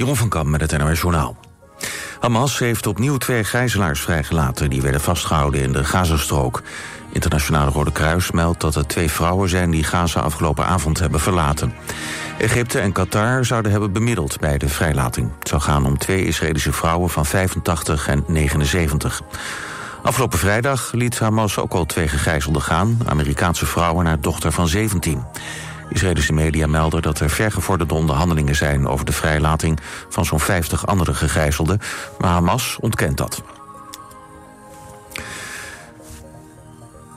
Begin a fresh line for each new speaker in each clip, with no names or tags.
Jeroen van Kam met het NOS Journaal. Hamas heeft opnieuw twee gijzelaars vrijgelaten... die werden vastgehouden in de Gazastrook. Internationale Rode Kruis meldt dat er twee vrouwen zijn... die Gaza afgelopen avond hebben verlaten. Egypte en Qatar zouden hebben bemiddeld bij de vrijlating. Het zou gaan om twee Israëlische vrouwen van 85 en 79. Afgelopen vrijdag liet Hamas ook al twee gegijzelden gaan... Amerikaanse vrouwen en haar dochter van 17. Israëlische media melden dat er vergevorderde onderhandelingen zijn... over de vrijlating van zo'n 50 andere gegijzelden, maar Hamas ontkent dat.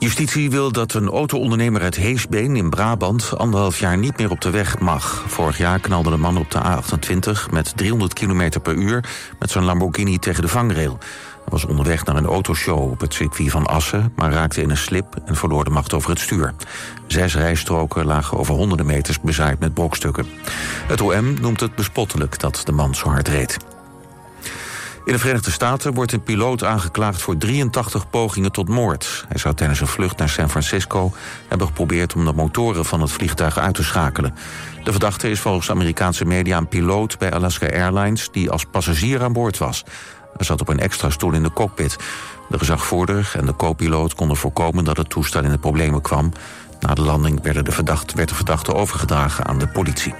Justitie wil dat een auto-ondernemer uit Heesbeen in Brabant... anderhalf jaar niet meer op de weg mag. Vorig jaar knalde de man op de A28 met 300 km per uur... met zijn Lamborghini tegen de vangrail. Was onderweg naar een autoshow op het circuit van Assen... maar raakte in een slip en verloor de macht over het stuur. Zes rijstroken lagen over honderden meters bezaaid met brokstukken. Het OM noemt het bespottelijk dat de man zo hard reed. In de Verenigde Staten wordt een piloot aangeklaagd voor 83 pogingen tot moord. Hij zou tijdens een vlucht naar San Francisco hebben geprobeerd om de motoren van het vliegtuig uit te schakelen. De verdachte is volgens Amerikaanse media een piloot bij Alaska Airlines die als passagier aan boord was. Hij zat op een extra stoel in de cockpit. De gezagvoerder en de co-piloot konden voorkomen dat het toestel in de problemen kwam. Na de landing werd de werd de verdachte overgedragen aan de politie.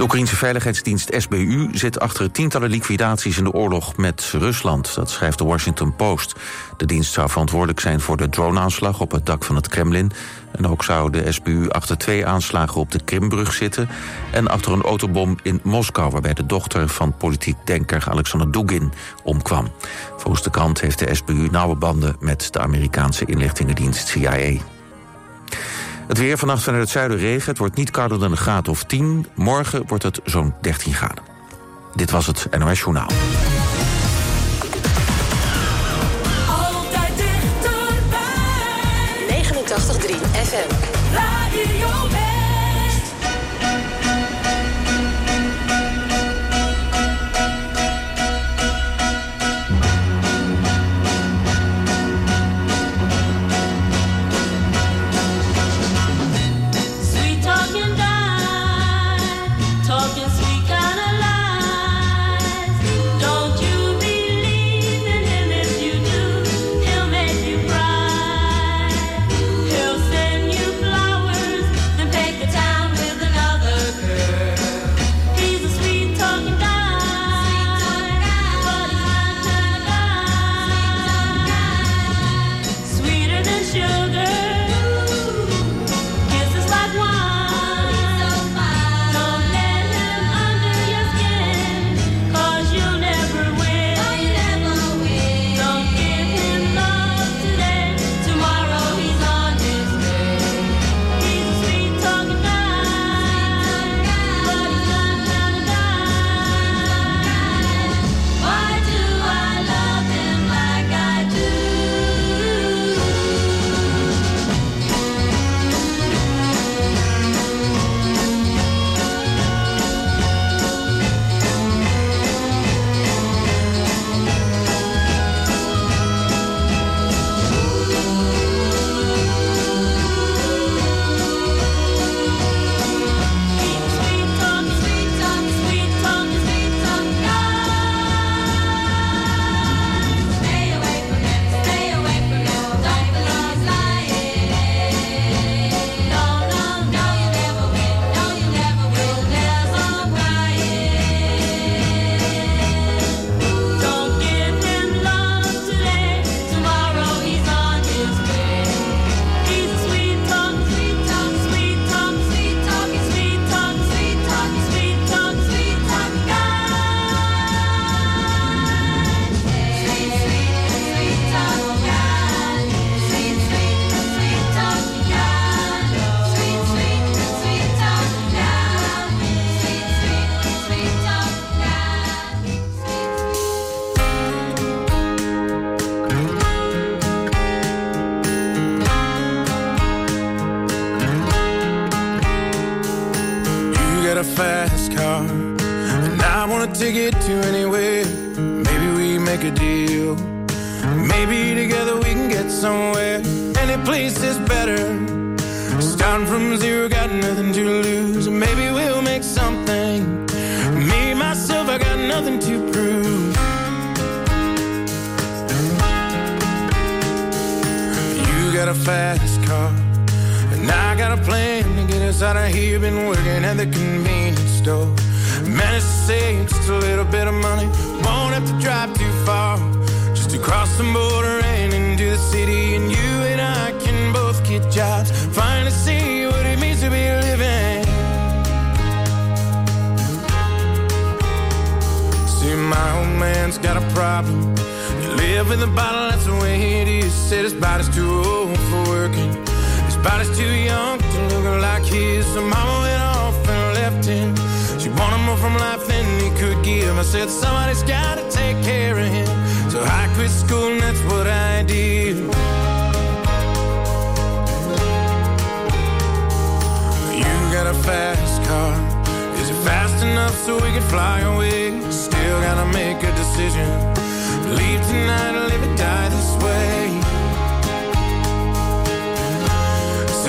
De Oekraïnse veiligheidsdienst SBU zit achter tientallen liquidaties in de oorlog met Rusland. Dat schrijft de Washington Post. De dienst zou verantwoordelijk zijn voor de droneaanslag op het dak van het Kremlin. En ook zou de SBU achter twee aanslagen op de Krimbrug zitten... en achter een autobom in Moskou... waarbij de dochter van politiek denker Alexander Dugin omkwam. Volgens de krant heeft de SBU nauwe banden met de Amerikaanse inlichtingendienst CIA. Het weer vannacht vanuit het zuiden regen. Het wordt niet kouder dan een graad of 10. Morgen wordt het zo'n 13 graden. Dit was het NOS Journaal.
Altijd dichterbij. 89.3 FM. Radio
his
body's too old for working. His body's too young to look like his. So mama went off and left him. She wanted more from life than he could give. I said, somebody's gotta take care of him. So I quit school and that's what I did. You got a fast car. Is it fast enough so we can fly away? Still gotta make a decision. Leave tonight or live or die this way.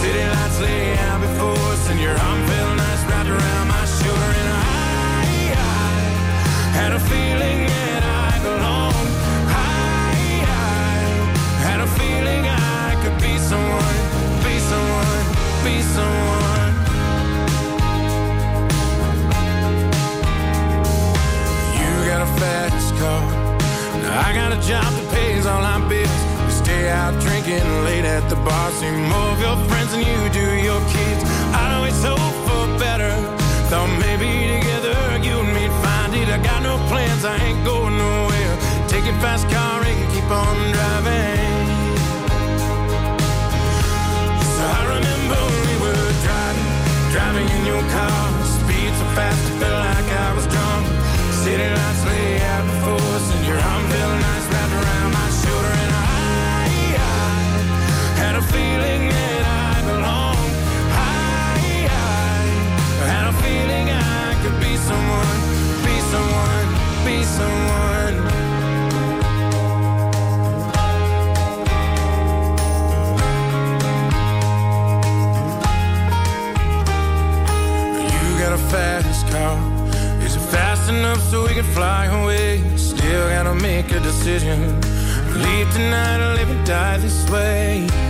City lights lay out before us, and your arm felt nice wrapped around my shoulder. And I, I had a feeling that I belonged. I, I had a feeling I could be someone, be someone, be someone. You got a fast car. I got a job that pays all my bills. Out drinking late at the bar. See more of your friends than you do your kids. I always hope for better. Thought maybe together you and me'd find it. I got no plans, I ain't going nowhere. Take your fast car and keep on driving. So I remember we were driving, driving in your car. Speed so fast, it felt like I was drunk. City lights lay out before us, and your arm felt nice Leave tonight or live and die this way.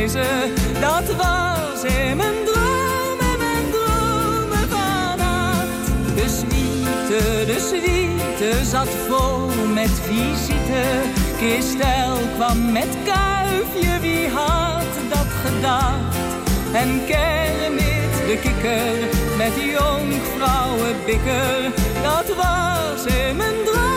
Dat was in mijn droom en mijn dromen vannacht. De suite, de suite zat vol met visite. Christel kwam met kuifje, wie had dat gedacht? En Kermit de kikker met jonkvrouwenbikker. Dat was in mijn droom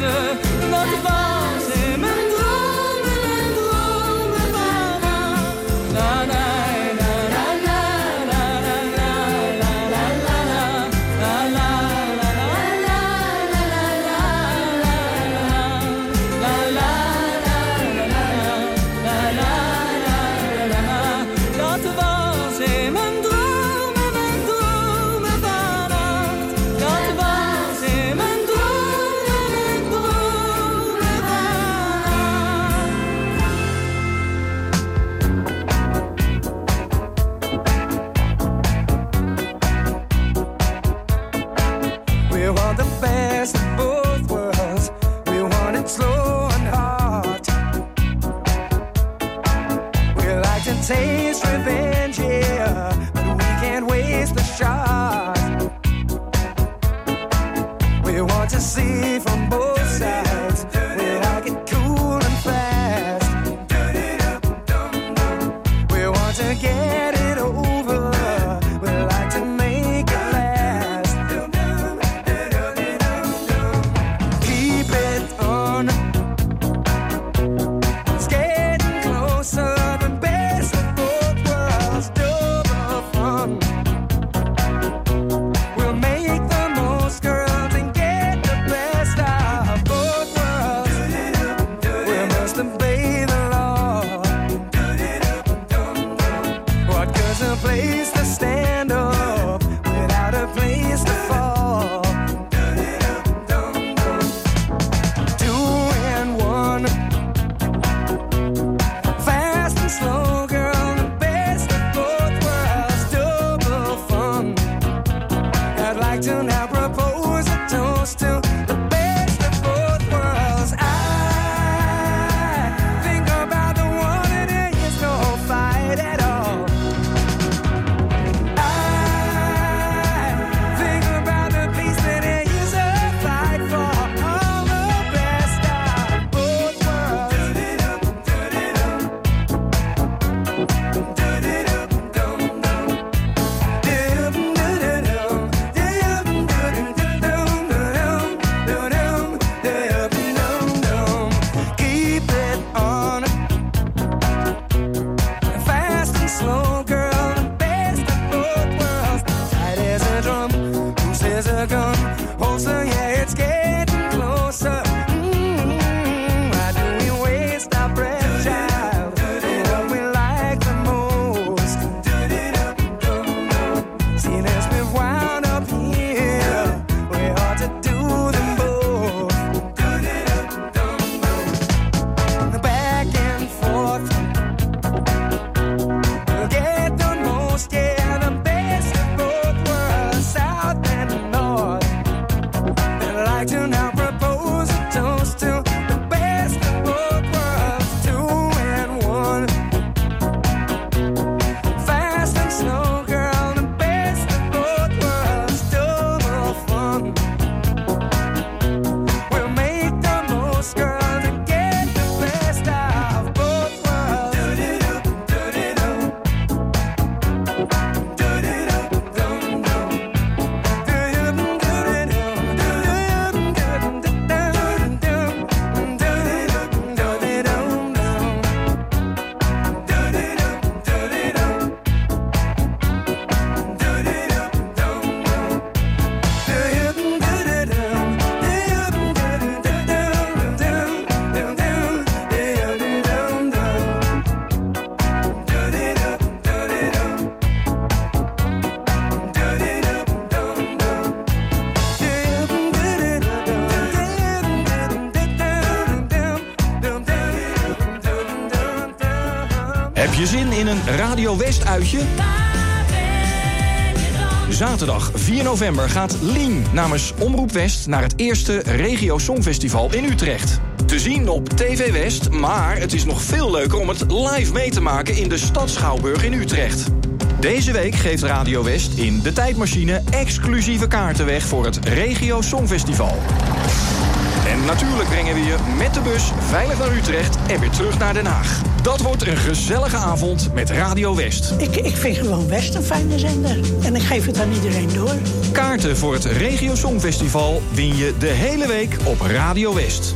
closer place
Radio West uitje? Zaterdag 4 november gaat Lien namens Omroep West naar het eerste Regio Songfestival in Utrecht. Te zien op TV West, maar het is nog veel leuker om het live mee te maken in de Stad Schouwburg in Utrecht. Deze week geeft Radio West in de tijdmachine exclusieve kaarten weg voor het Regio Songfestival. En natuurlijk brengen we je met de bus veilig naar Utrecht en weer terug naar Den Haag. Dat wordt een gezellige avond met Radio West.
Ik, ik vind gewoon West een fijne zender. En ik geef het aan iedereen door.
Kaarten voor het Regio Songfestival win je de hele week op Radio West.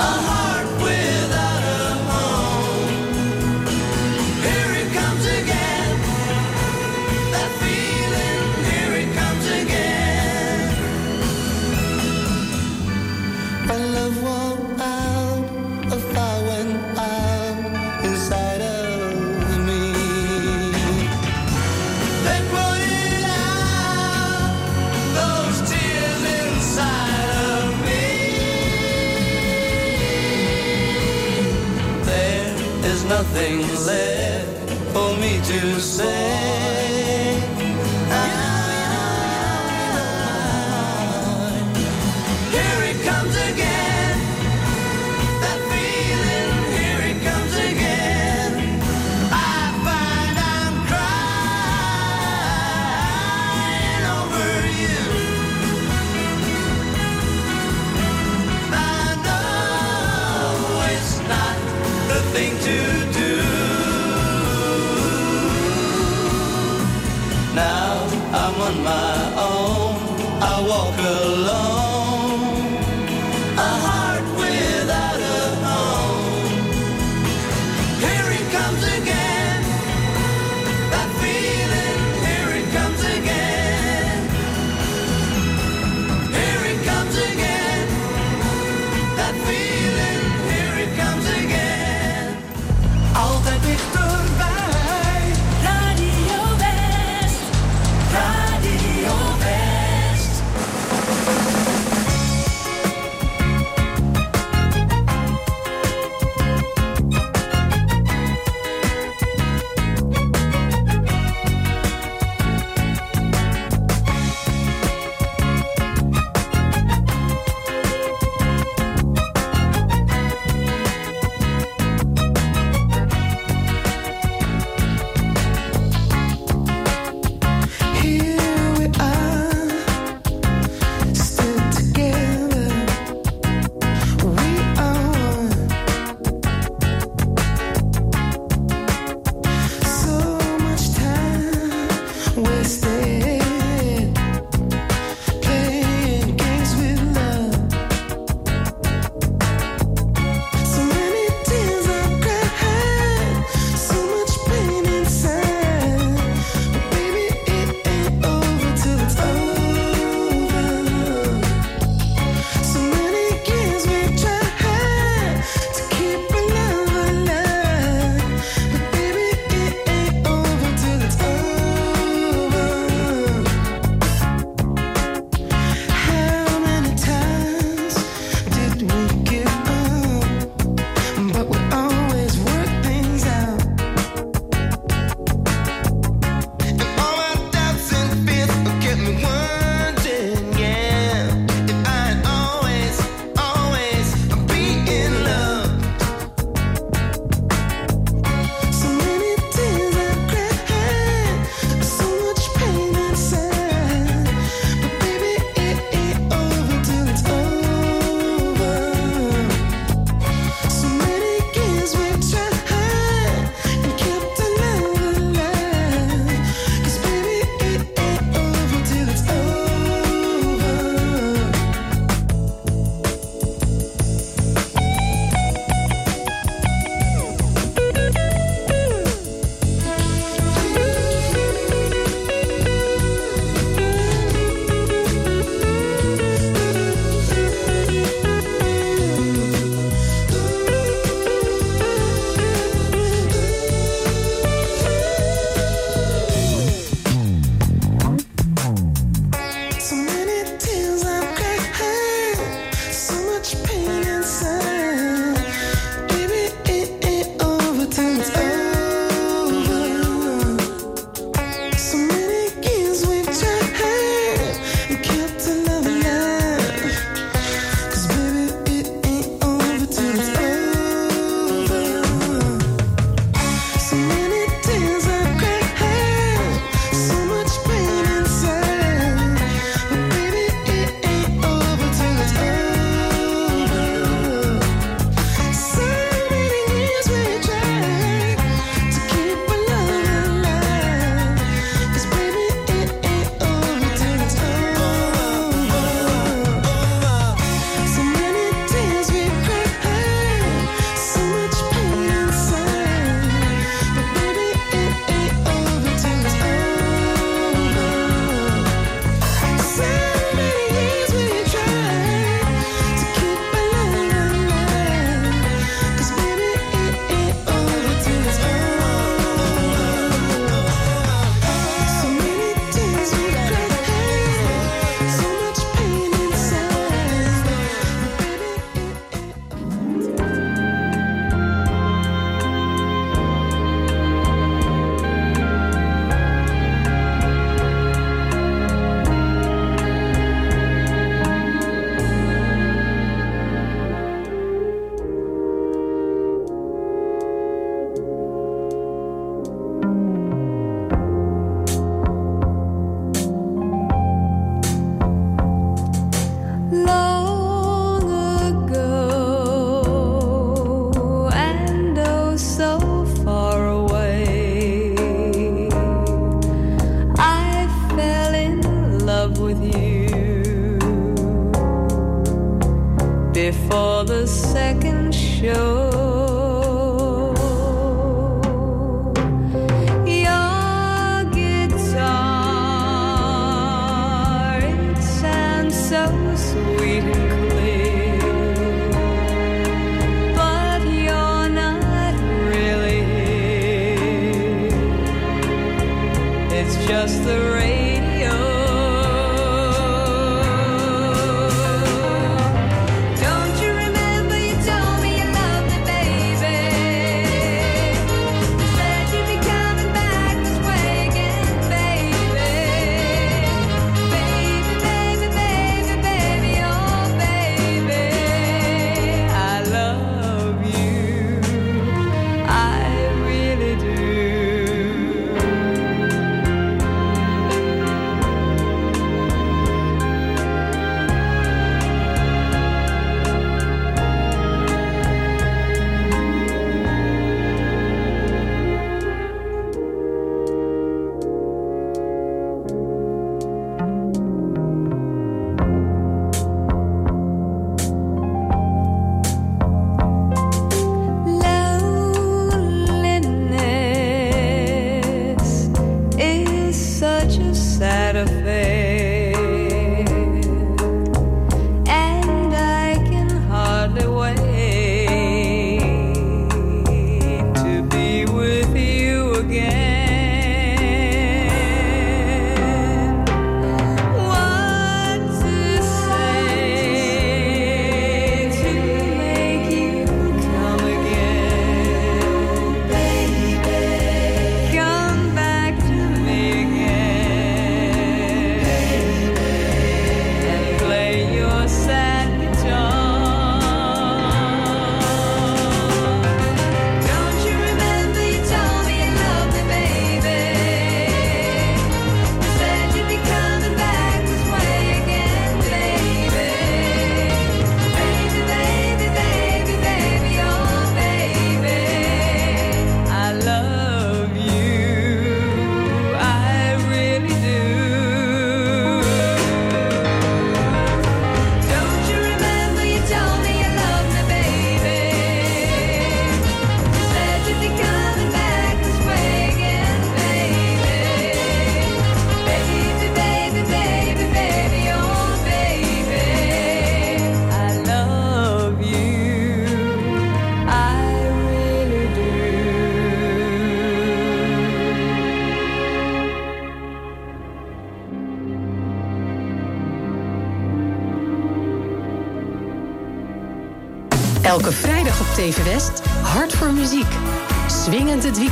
A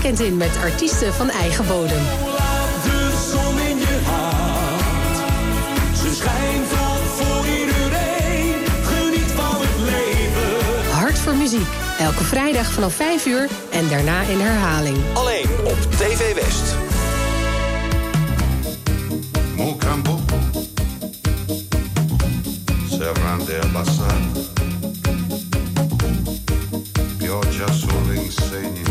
weekend in met artiesten van eigen bodem.
Hart voor
muziek. Elke vrijdag vanaf 5 uur en daarna in herhaling.
Alleen op TV West. Mo. campo se rende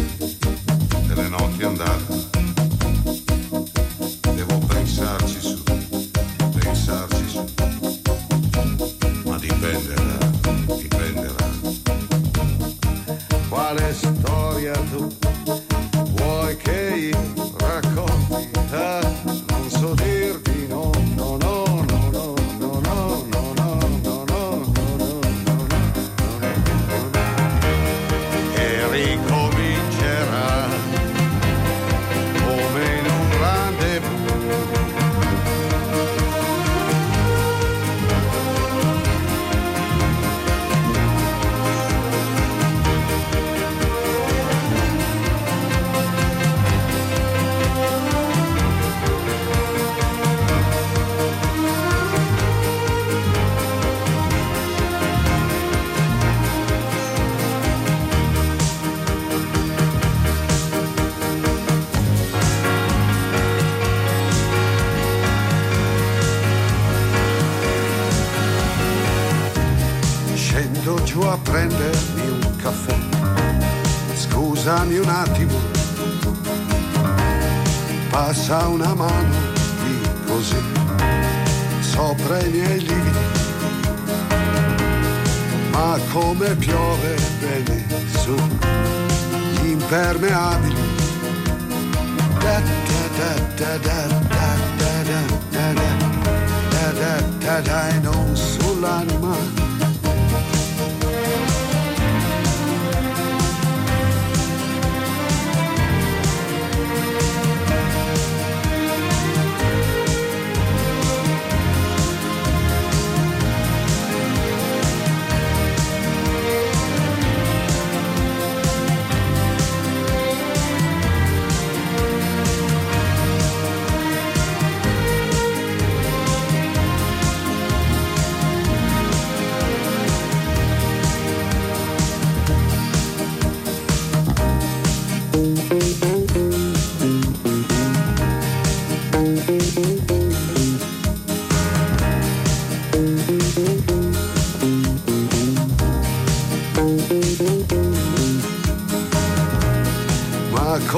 addosso gli impermeabili. Da da da da da da da da da da da da da da da da da da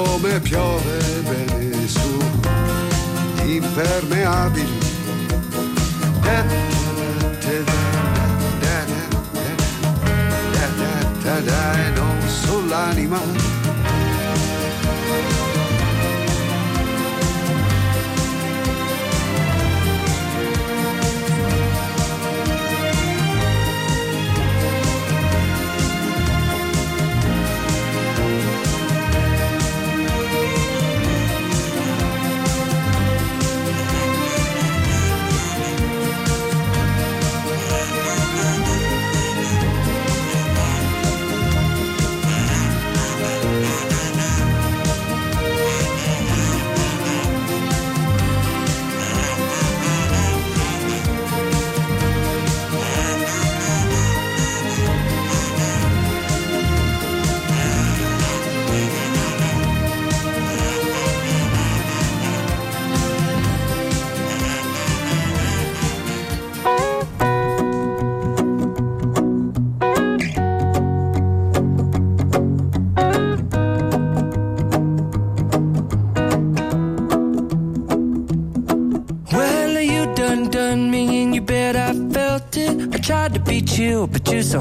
come piove bene su impermeabili. Non sull'anima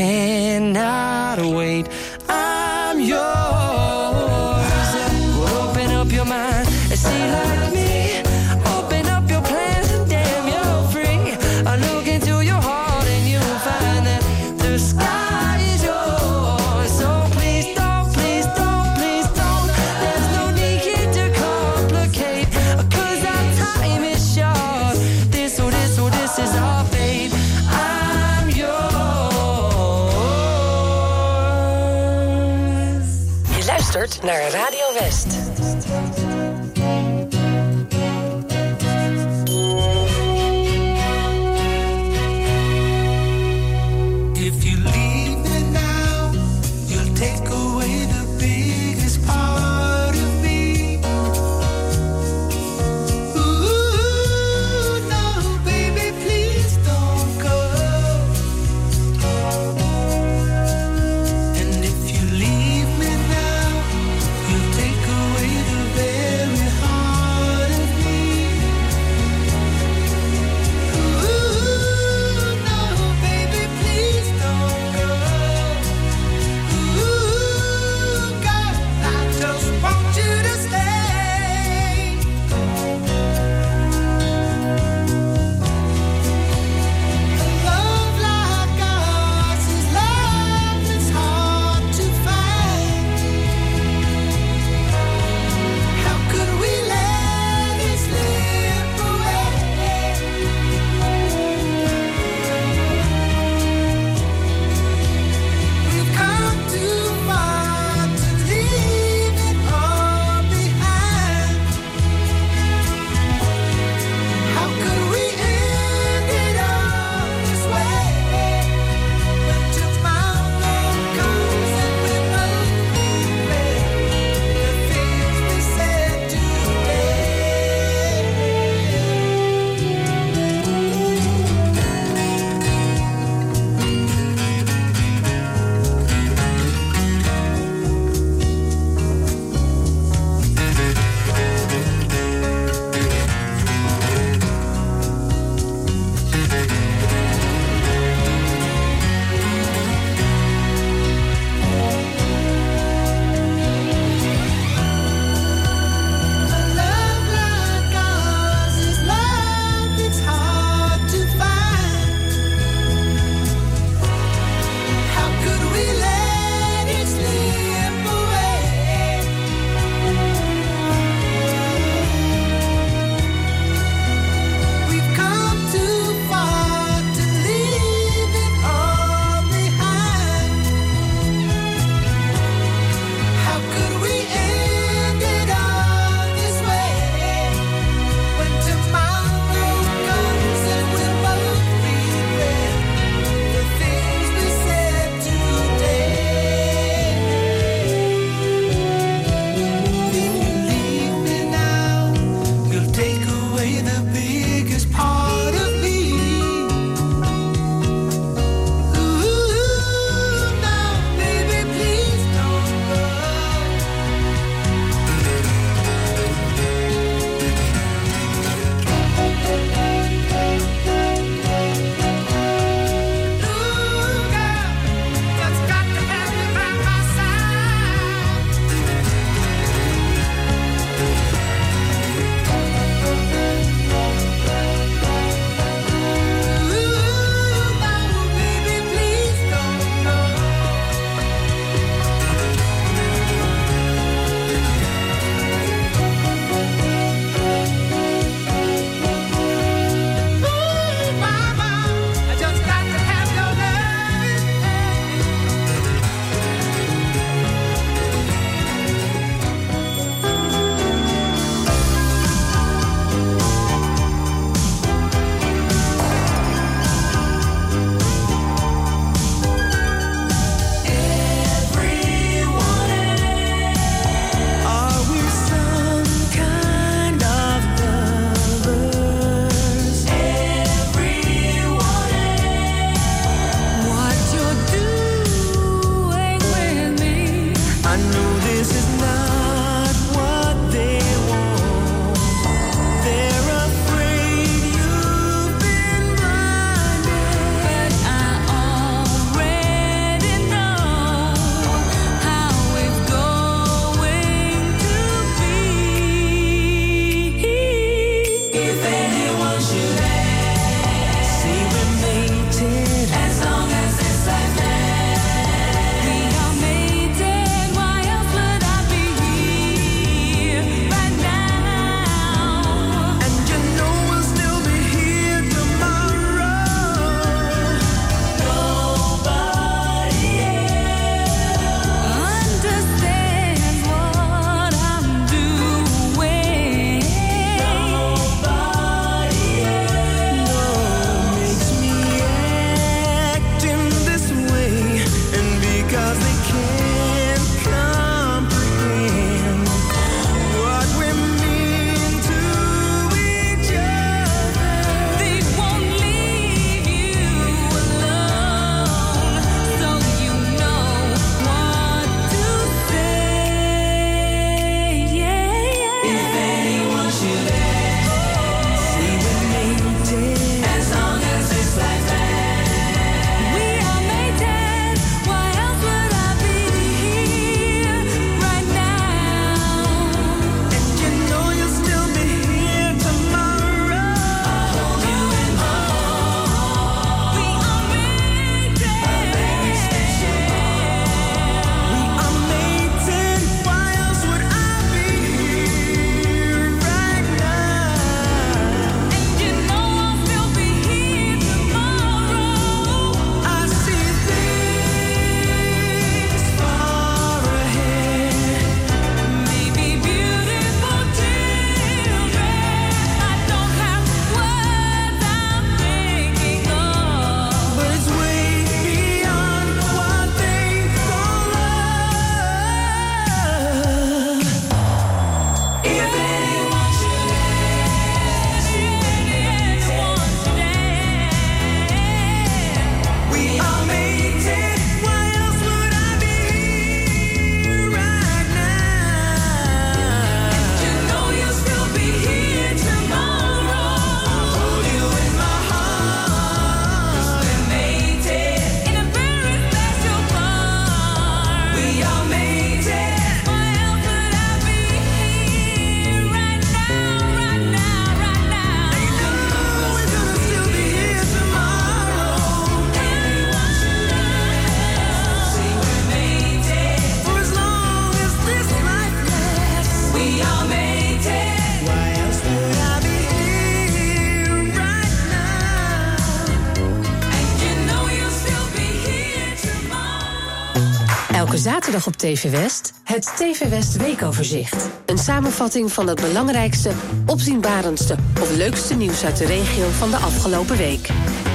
cannot wait.
Naar Radio West.
Elke zaterdag op TV West het TV West Weekoverzicht. Een samenvatting van het belangrijkste, opzienbarendste of leukste nieuws uit de regio van de afgelopen week.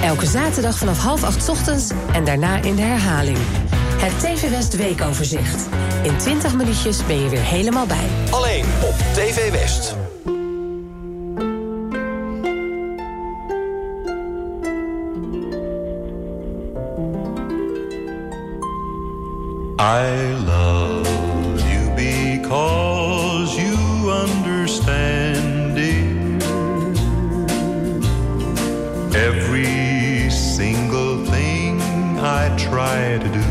Elke zaterdag vanaf half acht ochtends en daarna in de herhaling. Het TV West Weekoverzicht. In 20 minuutjes ben je weer helemaal bij.
Alleen op TV West.
I love you because you understand it. Every single thing I try to do.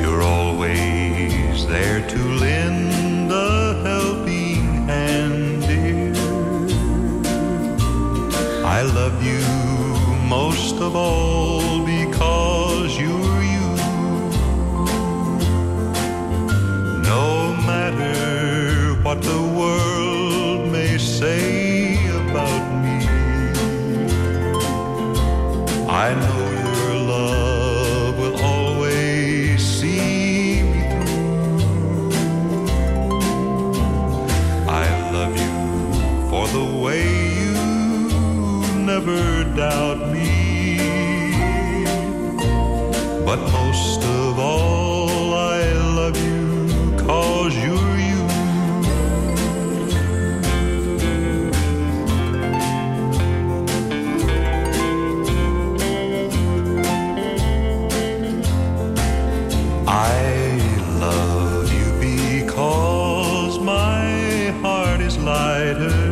You're always there to lend brighter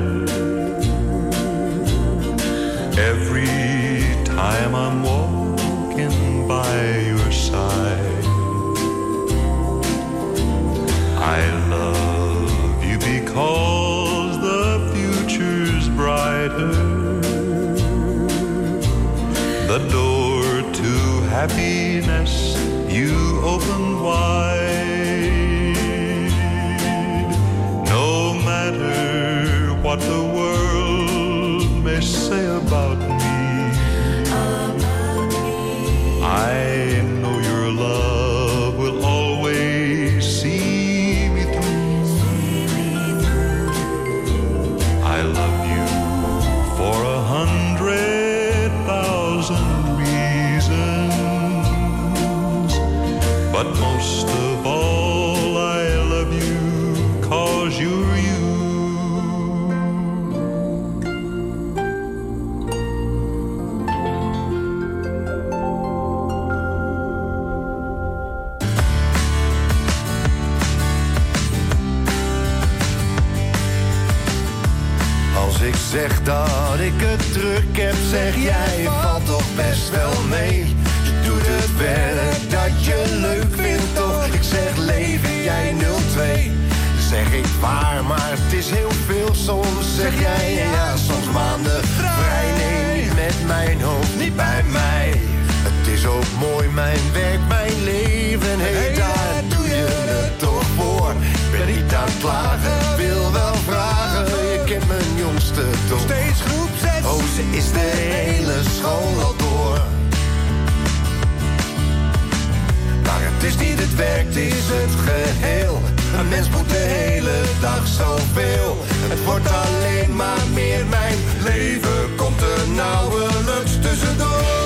het is het geheel. Een mens moet de hele dag zoveel. Het wordt alleen maar meer mijn leven. Komt er nauwelijks tussendoor.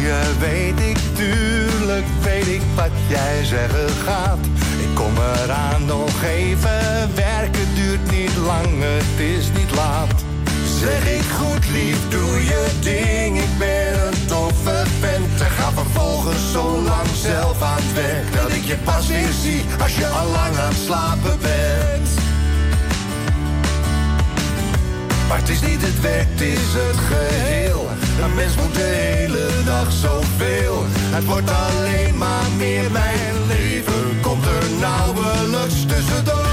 Je, weet ik, tuurlijk weet ik wat jij zeggen gaat. Ik kom eraan nog even werken, duurt niet lang, het is niet laat. Zeg ik goed lief, doe je ding, ik ben een toffe vent. En ga vervolgens zo lang zelf aan het werk, dat ik je pas weer zie als je al lang aan het slapen bent. Maar het is niet het werk, het is het geheel. Een mens moet de hele dag zoveel. Het wordt alleen maar meer mijn leven.
Komt er nauwelijks tussendoor.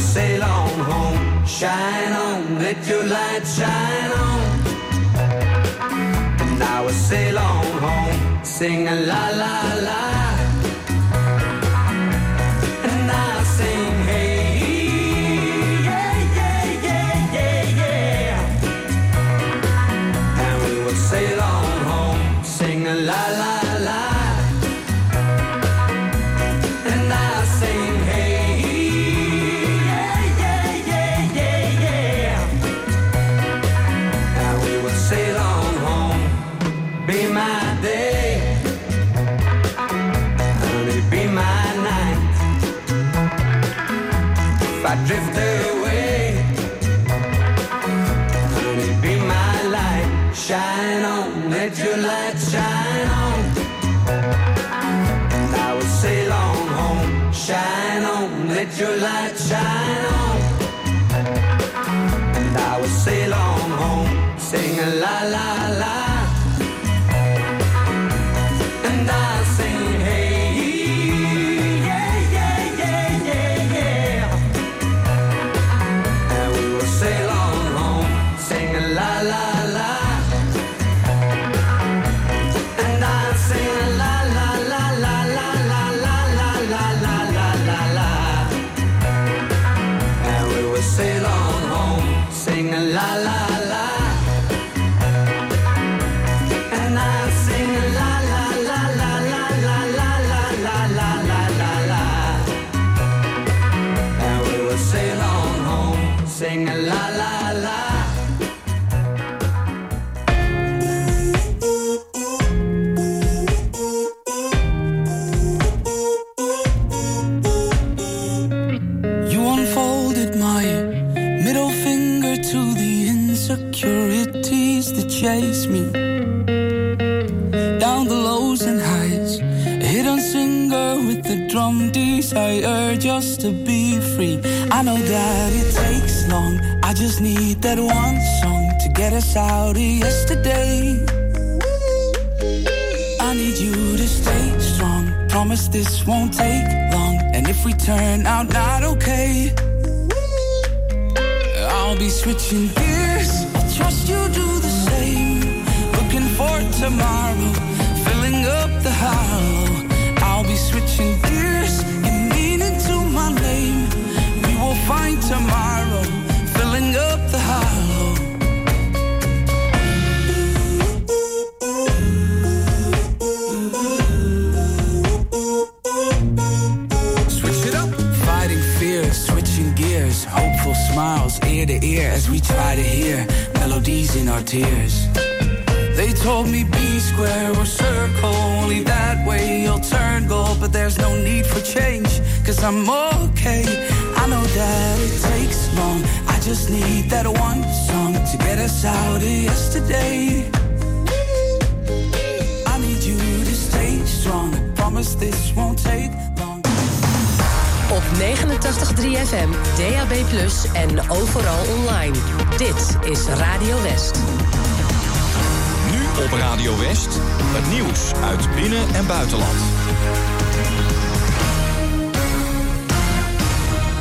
sail on home. Shine on, let your light shine on. And I will sail on home, sing a la la la.
Us out of yesterday. I need you to stay strong. Promise this won't take long. And if we turn out not okay, I'll be switching gears. I trust you do the same. Looking for tomorrow, filling up the hollow. I'll be switching gears. You mean into my name. We will find tomorrow, cause I'm okay. I know that it takes long, I just need that one song to get us out of yesterday. I need you to stay strong, promise this won't take long.
Op 89.3 FM, DAB+, en overal online. Dit is Radio West.
Nu op Radio West, het nieuws uit binnen- en buitenland.